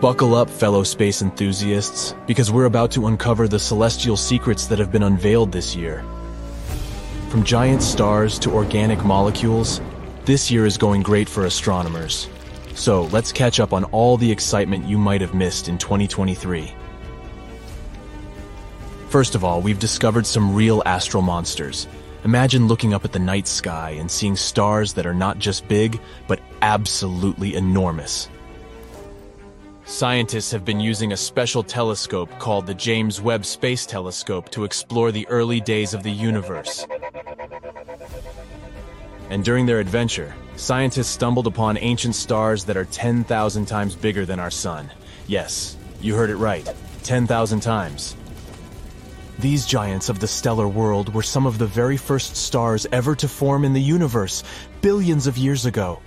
Buckle up, fellow space enthusiasts, because we're about to uncover the celestial secrets that have been unveiled this year. From giant stars to organic molecules, this year is going great for astronomers. So let's catch up on all the excitement you might have missed in 2023. First of all, we've discovered some real astral monsters. Imagine looking up at the night sky and seeing stars that are not just big, but absolutely enormous. Scientists have been using a special telescope called the James Webb Space Telescope to explore the early days of the universe. And during their adventure, scientists stumbled upon ancient stars that are 10,000 times bigger than our sun. Yes, you heard it right 10,000 times. These giants of the stellar world were some of the very first stars ever to form in the universe, billions of years ago.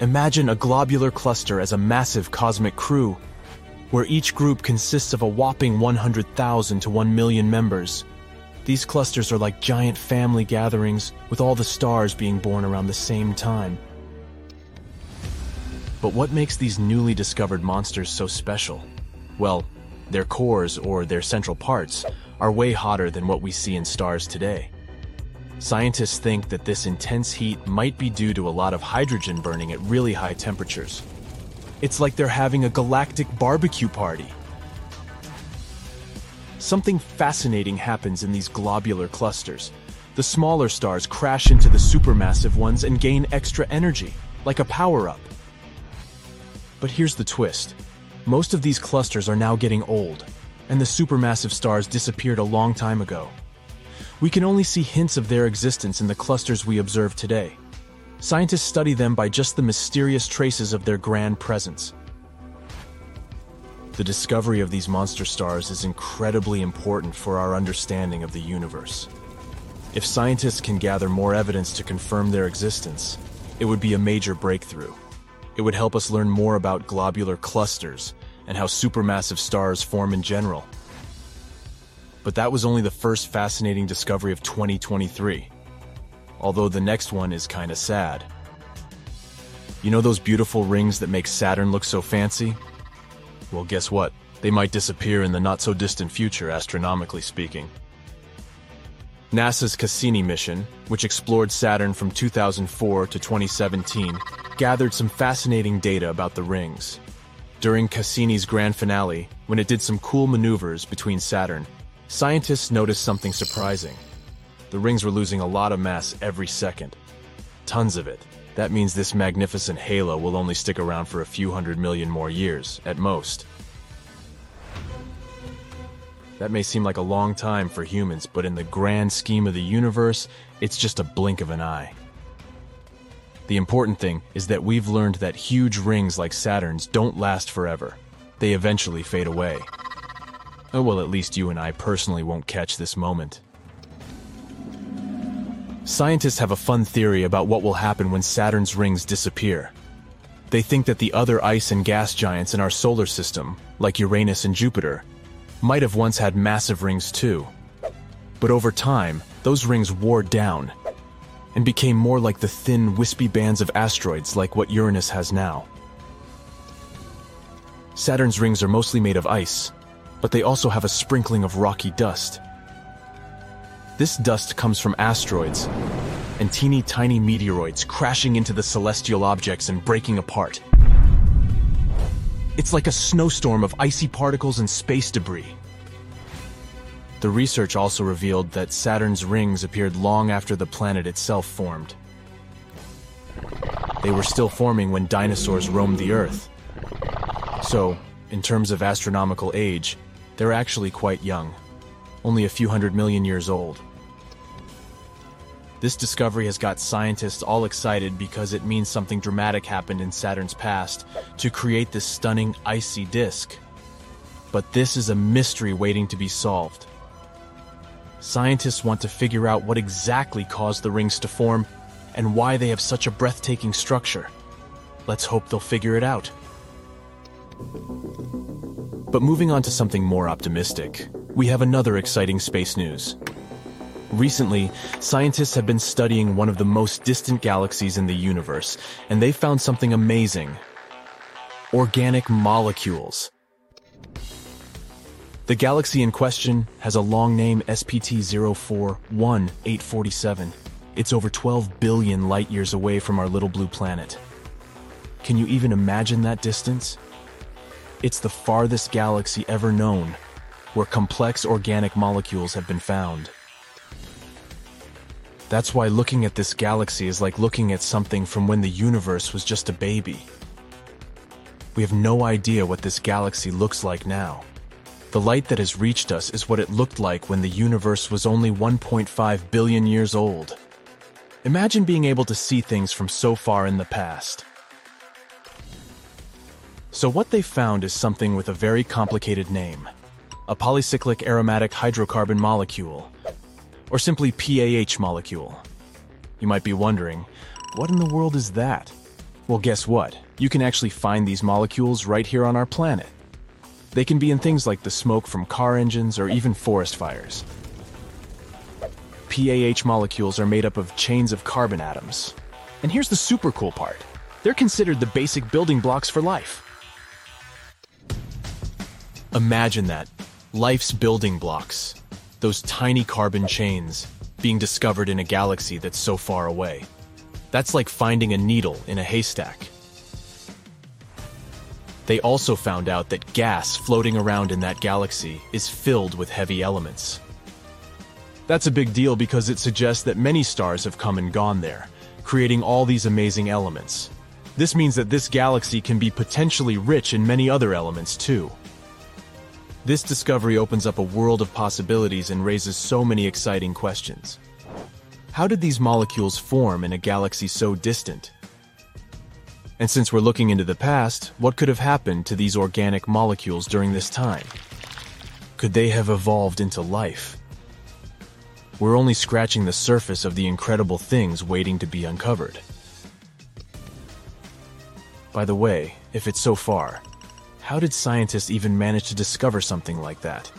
Imagine a globular cluster as a massive cosmic crew, where each group consists of a whopping 100,000 to 1 million members. These clusters are like giant family gatherings, with all the stars being born around the same time. But what makes these newly discovered monsters so special? Well, their cores, or their central parts, are way hotter than what we see in stars today. Scientists think that this intense heat might be due to a lot of hydrogen burning at really high temperatures. It's like they're having a galactic barbecue party. Something fascinating happens in these globular clusters. The smaller stars crash into the supermassive ones and gain extra energy, like a power-up. But here's the twist. Most of these clusters are now getting old, and the supermassive stars disappeared a long time ago. We can only see hints of their existence in the clusters we observe today. Scientists study them by just the mysterious traces of their grand presence. The discovery of these monster stars is incredibly important for our understanding of the universe. If scientists can gather more evidence to confirm their existence, it would be a major breakthrough. It would help us learn more about globular clusters and how supermassive stars form in general. But that was only the first fascinating discovery of 2023. Although the next one is kinda sad. You know those beautiful rings that make Saturn look so fancy? Well, guess what? They might disappear in the not-so-distant future, astronomically speaking. NASA's Cassini mission, which explored Saturn from 2004 to 2017, gathered some fascinating data about the rings. During Cassini's grand finale, when it did some cool maneuvers between Saturn Scientists noticed something surprising. The rings were losing a lot of mass every second. Tons of it. That means this magnificent halo will only stick around for a few hundred million more years, at most. That may seem like a long time for humans, but in the grand scheme of the universe, it's just a blink of an eye. The important thing is that we've learned that huge rings like Saturn's don't last forever. They eventually fade away. Oh, well, at least you and I personally won't catch this moment. Scientists have a fun theory about what will happen when Saturn's rings disappear. They think that the other ice and gas giants in our solar system, like Uranus and Jupiter, might have once had massive rings too. But over time, those rings wore down and became more like the thin, wispy bands of asteroids like what Uranus has now. Saturn's rings are mostly made of ice, but they also have a sprinkling of rocky dust. This dust comes from asteroids and teeny tiny meteoroids crashing into the celestial objects and breaking apart. It's like a snowstorm of icy particles and space debris. The research also revealed that Saturn's rings appeared long after the planet itself formed. They were still forming when dinosaurs roamed the Earth. So, in terms of astronomical age, they're actually quite young, only a few hundred million years old. This discovery has got scientists all excited because it means something dramatic happened in Saturn's past to create this stunning icy disk. But this is a mystery waiting to be solved. Scientists want to figure out what exactly caused the rings to form and why they have such a breathtaking structure. Let's hope they'll figure it out. But moving on to something more optimistic, we have another exciting space news. Recently, scientists have been studying one of the most distant galaxies in the universe, and they found something amazing. organic molecules. The galaxy in question has a long name SPT 041847. It's over 12 billion light years away from our little blue planet. Can you even imagine that distance? It's the farthest galaxy ever known, where complex organic molecules have been found. That's why looking at this galaxy is like looking at something from when the universe was just a baby. We have no idea what this galaxy looks like now. The light that has reached us is what it looked like when the universe was only 1.5 billion years old. Imagine being able to see things from so far in the past. So what they found is something with a very complicated name. A polycyclic aromatic hydrocarbon molecule, or simply PAH molecule. You might be wondering, what in the world is that? Well, guess what? You can actually find these molecules right here on our planet. They can be in things like the smoke from car engines or even forest fires. PAH molecules are made up of chains of carbon atoms. And here's the super cool part. They're considered the basic building blocks for life. Imagine that. Life's building blocks. Those tiny carbon chains being discovered in a galaxy that's so far away. That's like finding a needle in a haystack. They also found out that gas floating around in that galaxy is filled with heavy elements. That's a big deal because it suggests that many stars have come and gone there, creating all these amazing elements. This means that this galaxy can be potentially rich in many other elements too. This discovery opens up a world of possibilities and raises so many exciting questions. How did these molecules form in a galaxy so distant? And since we're looking into the past, what could have happened to these organic molecules during this time? Could they have evolved into life? We're only scratching the surface of the incredible things waiting to be uncovered. By the way, if it's so far, how did scientists even manage to discover something like that?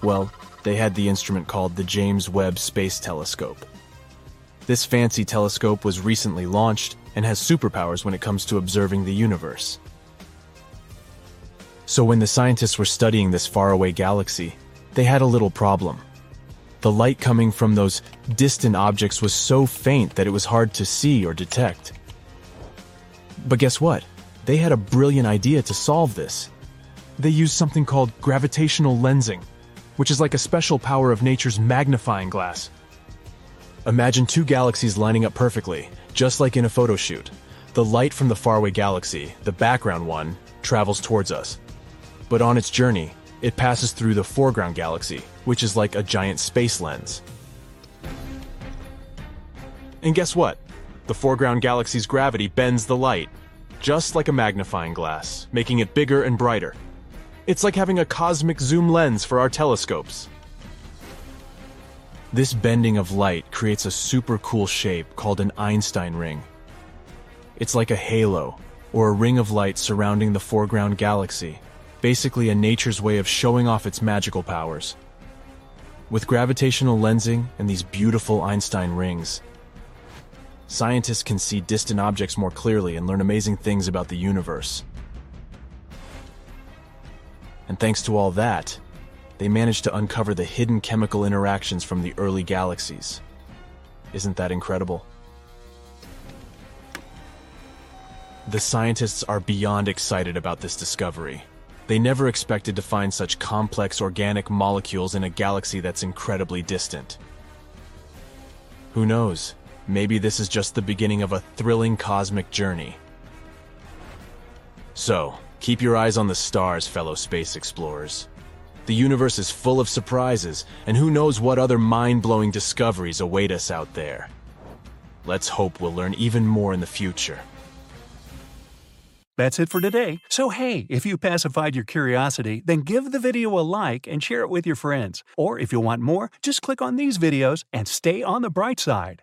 Well, they had the instrument called the James Webb Space Telescope. This fancy telescope was recently launched and has superpowers when it comes to observing the universe. So when the scientists were studying this faraway galaxy, they had a little problem. The light coming from those distant objects was so faint that it was hard to see or detect. But guess what? They had a brilliant idea to solve this. They used something called gravitational lensing, which is like a special power of nature's magnifying glass. Imagine two galaxies lining up perfectly, just like in a photo shoot. The light from the faraway galaxy, the background one, travels towards us. But on its journey, it passes through the foreground galaxy, which is like a giant space lens. And guess what? The foreground galaxy's gravity bends the light, just like a magnifying glass, making it bigger and brighter. It's like having a cosmic zoom lens for our telescopes. This bending of light creates a super cool shape called an Einstein ring. It's like a halo, or a ring of light surrounding the foreground galaxy, basically a nature's way of showing off its magical powers. With gravitational lensing and these beautiful Einstein rings, scientists can see distant objects more clearly and learn amazing things about the universe. And thanks to all that, they managed to uncover the hidden chemical interactions from the early galaxies. Isn't that incredible? The scientists are beyond excited about this discovery. They never expected to find such complex organic molecules in a galaxy that's incredibly distant. Who knows? Maybe this is just the beginning of a thrilling cosmic journey. So, keep your eyes on the stars, fellow space explorers. The universe is full of surprises, and who knows what other mind-blowing discoveries await us out there. Let's hope we'll learn even more in the future. That's it for today. So hey, if you pacified your curiosity, then give the video a like and share it with your friends. Or if you want more, just click on these videos and stay on the bright side.